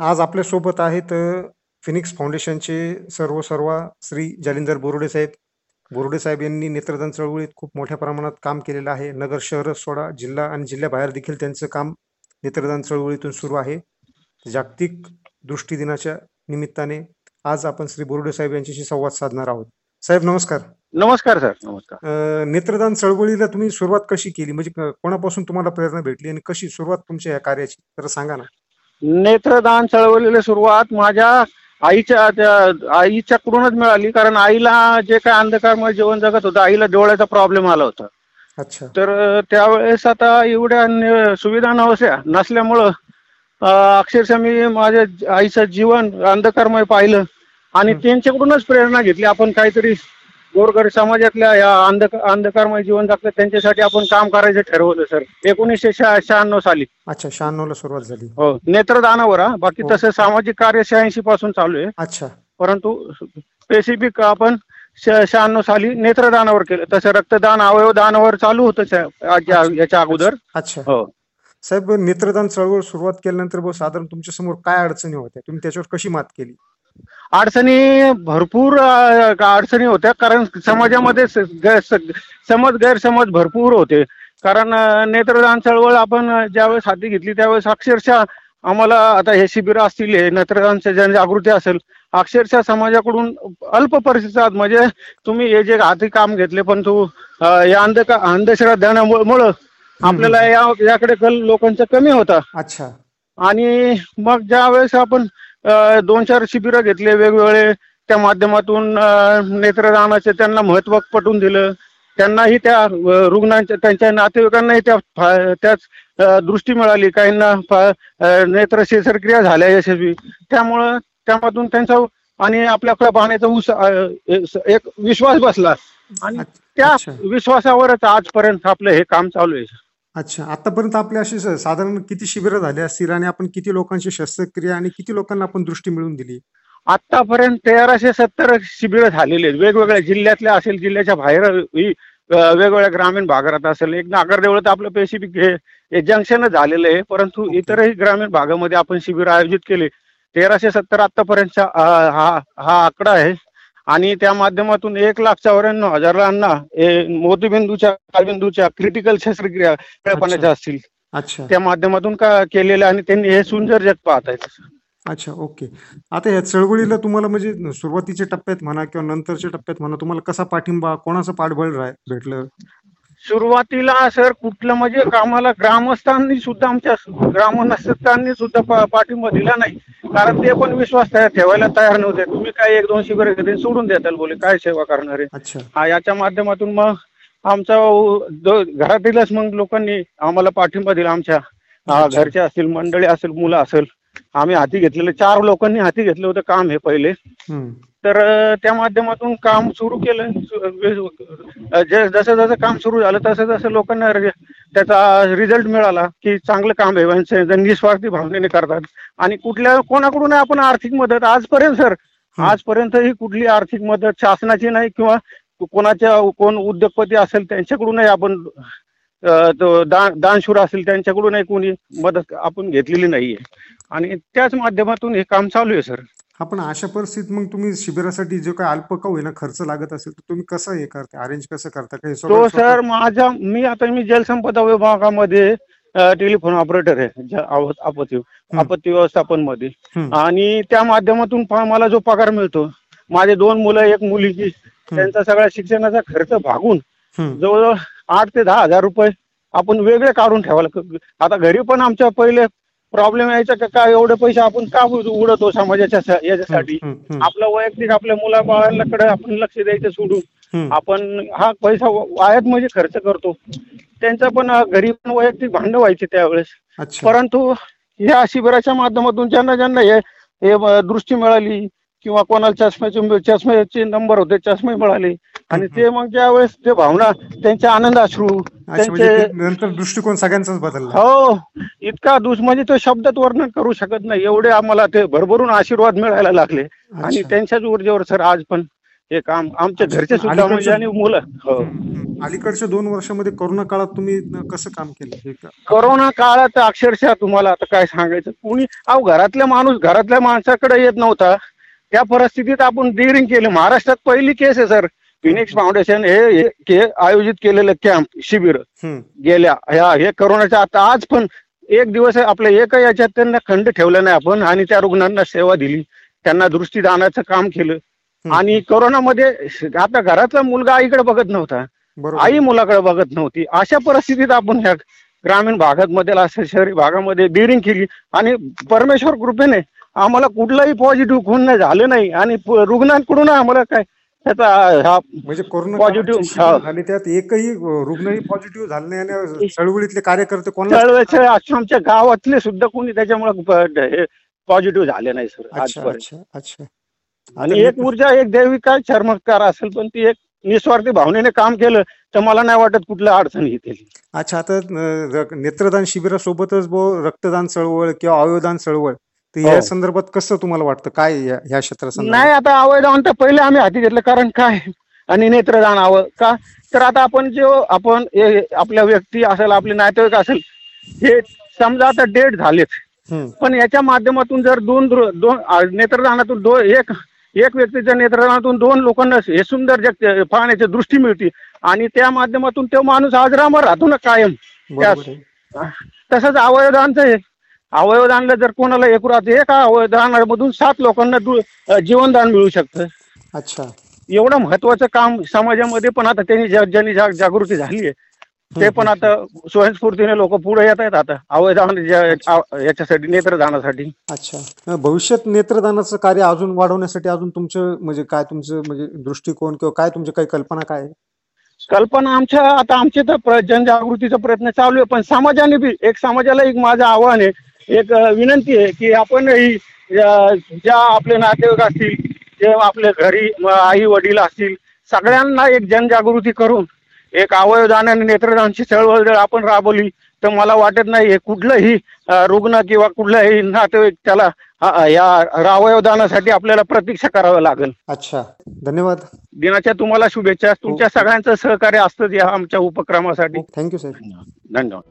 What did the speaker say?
आज आपल्यासोबत आहेत फिनिक्स फाउंडेशनचे सर्व सर्वा श्री जालिंदर बोरुडे साहेब. बोरुडे साहेब यांनी नेत्रदान चळवळीत खूप मोठ्या प्रमाणात काम केलेलं आहे. नगर शहरच सोडा, जिल्हा आणि जिल्ह्याबाहेर देखील त्यांचं काम नेत्रदान चळवळीतून सुरू आहे. जागतिक दृष्टी दिनाच्या निमित्ताने आज आपण श्री बोरुडे साहेब यांच्याशी संवाद साधणार आहोत. साहेब नमस्कार. नमस्कार सर नमस्कार नेत्रदान चळवळीला तुम्ही सुरुवात कशी केली? म्हणजे कोणापासून तुम्हाला प्रेरणा भेटली आणि कशी सुरुवात तुमच्या या कार्याची? जरा सांगा ना? नेत्रदान चळवळीला सुरुवात माझ्या आईच्या आईच्याकडूनच मिळाली. कारण आईला जे काय अंधकारमय जीवन जगत होतं आईला डोळ्याचा प्रॉब्लेम आला होता. अच्छा. तर त्यावेळेस आता एवढ्या सुविधा नव्हत्या. नसल्यामुळं अक्षरशः मी माझ्या आईचं जीवन अंधकारमय पाहिलं. आणि. त्यांच्याकडूनच प्रेरणा घेतली. आपण काहीतरी गोरगरीब समाजातल्या या अंधक अंधकारमय जीवन जगतात त्यांच्यासाठी आपण काम करायचं ठरवलं सर एकोणीसशे शहा- शहाण्णव साली अच्छा 96 ला सुरुवात झाली. हो नेत्रदानावर हा बाकी हो. तसं सामाजिक कार्य शहाऐंशी पासून चालू आहे अच्छा. परंतु स्पेसिफिक आपण शहाण्णव साली नेत्रदानावर केलं तसं रक्तदान अवयवदानावर चालू होतं याच्या. याच्या अगोदर अच्छा. हो साहेब नेत्रदान चळवळ सुरुवात केल्यानंतर बुवा साधारण तुमच्यासमोर काय अडचणी होत्या? तुम्ही त्याच्यावर कशी मात केली? अडचणी भरपूर अडचणी होत्या. कारण समाजामध्ये समज गैरसमज भरपूर होते. कारण नेत्रदान चळवळ आपण ज्यावेळेस हाती घेतली त्यावेळेस अक्षरशः आम्हाला आता हे शिबिर असतील हे नेत्रदानचे जनजागृती असेल अक्षरशः समाजाकडून अल्प प्रतिसाद म्हणजे तुम्ही हे जे हाती काम घेतले पण तू या अंधका अंधश्रद्धामुळं आपल्याला याकडे कल लोकांचा कमी होता. अच्छा. आणि मग ज्या वेळेस आपण दोन चार शिबिरं घेतले वेगवेगळे. त्या माध्यमातून नेत्रदानाचे त्यांना महत्त्व पटवून दिलं. त्यांनाही त्या रुग्णांच्या त्यांच्या नातेवाईकांनाही त्या त्याच दृष्टी मिळाली. काहींना नेत्र शस्त्रक्रिया झाल्या यशस्वी. त्यामुळं त्यामधून त्यांचा आणि आपल्याकडे पाहण्याचा एक विश्वास बसला. आणि. त्या. विश्वासावरच आजपर्यंत आपलं हे काम चालू आहे. अच्छा. आतापर्यंत आपले असे स- साधारण किती शिबिरं झाली असतील आणि आपण किती लोकांची शस्त्रक्रिया आणि किती लोकांना आपण दृष्टी मिळवून दिली? आतापर्यंत तेराशे सत्तर शिबिरं झालेली आहेत वेगवेगळ्या जिल्ह्यातल्या असेल जिल्ह्याच्या बाहेर अ, वेगवेगळ्या ग्रामीण भागात असेल एक नागरदेवळ तर आपलं पेसिफिक हे हे जंक्शनच झालेलं आहे परंतु ओके. इतरही ग्रामीण भागामध्ये आपण शिबिर आयोजित केले तेराशे सत्तर आतापर्यंतचा अ, हा हा आकडा आहे आणि त्या माध्यमातून एक लाख चौऱ्याण्णव हजारांना मोतीबिंदूच्या कालबिंदूच्या क्रिटिकल शस्त्रक्रिया कळपणाच्या असतील अच्छा. त्या माध्यमातून का केलेल्या आणि त्यांनी हे सुंदर जग पाहत आहेत अच्छा. ओके. आता या चळवळीला तुम्हाला म्हणजे सुरुवातीच्या टप्प्यात म्हणा किंवा नंतरच्या टप्प्यात म्हणा तुम्हाला कसा पाठिंबा, कोणाचं पाठबळ भेटलं? सुरुवातीला सर कुठलं म्हणजे आम्हाला ग्रामस्थांनी सुद्धा आमच्या ग्रामस्थांनी सुद्धा पाठिंबा दिला नाही कारण ते पण विश्वास तयार ठेवायला तयार नव्हते तुम्ही काय एक दोन शिबिर सोडून देताल बोले काय सेवा करणार. हा याच्या माध्यमातून मग आमचा घरातीलच मग लोकांनी आम्हाला पाठिंबा दिला आमच्या. घरचे असतील मंडळी असेल मुलं असेल आम्ही हाती घेतलेले चार लोकांनी हाती घेतलं होतं काम हे पहिले. तर त्या माध्यमातून काम सुरू केलं. जसं जसं काम सुरू झालं तसं तसं लोकांना त्याचा रिझल्ट मिळाला की चांगलं काम आहे. निस्वार्थी भावनेने करतात. आणि कुठल्या कोणाकडून आपण आर्थिक मदत? आजपर्यंत सर. आजपर्यंत ही कुठली आर्थिक मदत शासनाची नाही किंवा कोणाच्या कोण उद्योगपती असेल त्यांच्याकडूनही आपण दानशूर असेल त्यांच्याकडूनही कोणी मदत आपण घेतलेली नाहीये. आणि त्याच माध्यमातून हे काम चालू आहे सर हा पण अशा परिस्थितीत मग तुम्ही शिबिरासाठी जो काय अल्प का होईना खर्च लागत असेल तर तुम्ही कसं हे करता अरेंज कसं करता काही तो सर माझ्या मी आता मी जलसंपदा विभागामध्ये टेलिफोन ऑपरेटर आहे आपत्ती. आपत्ती व्यवस्थापनमध्ये. आणि त्या माध्यमातून मला जो पगार मिळतो माझे दोन मुलं एक मुलगी त्यांचा सगळा शिक्षणाचा खर्च भागून. जवळजवळ आठ ते दहा हजार रुपये आपण वेगळे काढून ठेवायला आता घरी पण आमच्या पहिले प्रॉब्लेम यायचा का काय एवढे पैसे आपण का उड- उडवतो समाजाच्या याच्यासाठी. आपलं वैयक्तिक आपल्या मुलाबाळांकडे आपण लक्ष द्यायचं सोडून. आपण हा पैसा वायात म्हणजे खर्च करतो त्यांचं पण घरी पण वैयक्तिक भांडण व्हायचे त्यावेळेस. परंतु या शिबिराच्या माध्यमातून ज्यांना ज्यांना हे दृष्टी मिळाली किंवा कोणाला चष्म्याचे चष्म्याचे नंबर होते चष्मे मिळाले. आणि ते मग ज्यावेळेस ते भावना त्यांचे आनंद अश्रू म्हणजे त्यांचे नंतर दृष्टिकोन सगळ्यांचाच बदलला. हो. इतका दुस म्हणजे तो शब्दात वर्णन करू शकत नाही. एवढे आम्हाला ते भरभरून आशीर्वाद मिळायला लागले. आणि. त्यांच्याच ऊर्जेवर सर आज पण हे काम आमच्या घरचे सुद्धा म्हणजे आणि मुलं. हो. अलीकडच्या दोन वर्षामध्ये कोरोना काळात तुम्ही कसं काम केलं? कोरोना काळात अक्षरशः तुम्हाला आता काय सांगायचं? कुणी अहो घरातल्या माणूस घरातल्या माणसाकडे येत नव्हता. त्या परिस्थितीत आपण डिअरिंग केलं. महाराष्ट्रात पहिली केस आहे सर फिनिक्स फाउंडेशन हे हे आयोजित केलेलं कॅम्प शिबिर. गेल्या ह्या हे करोनाच्या आता आज पण एक दिवस आपल्या एका याच्यात त्यांना खंड ठेवला नाही आपण आणि त्या रुग्णांना सेवा दिली. त्यांना दृष्टीदानाचं काम केलं. आणि कोरोनामध्ये आता घरातला मुलगा आईकडे बघत नव्हता. आई मुलाकडे बघत नव्हती. अशा परिस्थितीत आपण ह्या ग्रामीण भागामध्ये असं शहरी भागामध्ये डिरिंग केली. आणि परमेश्वर कृपेने आम्हाला कुठलाही पॉझिटिव्ह खून नाही झालं नाही. आणि रुग्णांकडून आम्हाला काय त्याचा हा म्हणजे कोरोना Positive, काळात जे शिबिर हा. झाले त्यात एकही रुग्णही पॉझिटिव्ह झाले नाही आणि चळवळीतले कार्यकर्ते त्यावेळेस आमच्या गावातले सुद्धा कोणी त्याच्यामुळे पॉझिटिव्ह झाले नाही सर अच्छा आणि एक ऊर्जा एक दैविक काय चर्मत्कार असेल पण ती एक निस्वार्थी भावनेने काम केलं तर मला नाही वाटत कुठल्या अडचण येतील. अच्छा आता नेत्रदान शिबिरासोबतच रक्तदान चळवळ किंवा अवयवदान चळवळ तर या हो. संदर्भात कसं तुम्हाला वाटतं? काय या ह्या क्षेत्रासंदर्भात? नाही आता अवयदान तर पहिले आम्ही हाती घेतलं कारण काय? आणि नेत्रदान हवं का? तर आता आपण जो आपण हे आपल्या व्यक्ती असेल आपले नातेवाईक असेल हे समजा आता डेट झालेत. हम्म. पण याच्या माध्यमातून जर दोन दृ- दोन आ, नेत्रदानातून दोन एक एक व्यक्तीच्या नेत्रदानातून दोन लोकांना हे सुंदर जग पाहण्याची दृष्टी मिळते आणि त्या माध्यमातून तो माणूस आजरामर राहतो ना कायम. बरोबर आहे. तसंच अवयवदानचं आहे अवयवदानला जर कोणाला एक राहते एका अवयवदानामधून सात लोकांना जीवनदान मिळू शकतं. अच्छा. एवढं महत्वाचं काम समाजामध्ये पण आता त्यांनी ज्या- ज्यांनी जाग- जागृती झाली आहे ते पण आता स्वयंस्फूर्तीने लोक पुढे येत आहेत आता अवयदान याच्यासाठी नेत्रदानासाठी. अच्छा. भविष्यात नेत्रदानाचं कार्य अजून वाढवण्यासाठी अजून तुमचं म्हणजे काय तुमचं म्हणजे दृष्टिकोन किंवा काय तुमच्या काही कल्पना काय? कल्पना आमच्या आता आमचे तर जनजागृतीचा प्रयत्न चालू आहे पण समाजाने बी एक समाजाला एक माझं आव्हान आहे एक विनंती आहे की आपण ही अ, ज्या आपले नातेवाईक असतील जे आपले घरी आई वडील असतील सगळ्यांना एक जनजागृती करून एक अवयवदान आणि नेत्रदानची चळवळ जर आपण राबवली तर मला वाटत नाही हे कुठलंही रुग्ण किंवा कुठलाही नातेवाईक त्याला या अवयवदानासाठी आपल्याला प्रतीक्षा करावं लागेल. अच्छा. धन्यवाद. दिनाच्या तुम्हाला शुभेच्छा. तुमच्या सगळ्यांचं सहकार्य असतं या आमच्या उपक्रमासाठी. थँक्यू साहेब धन्यवाद.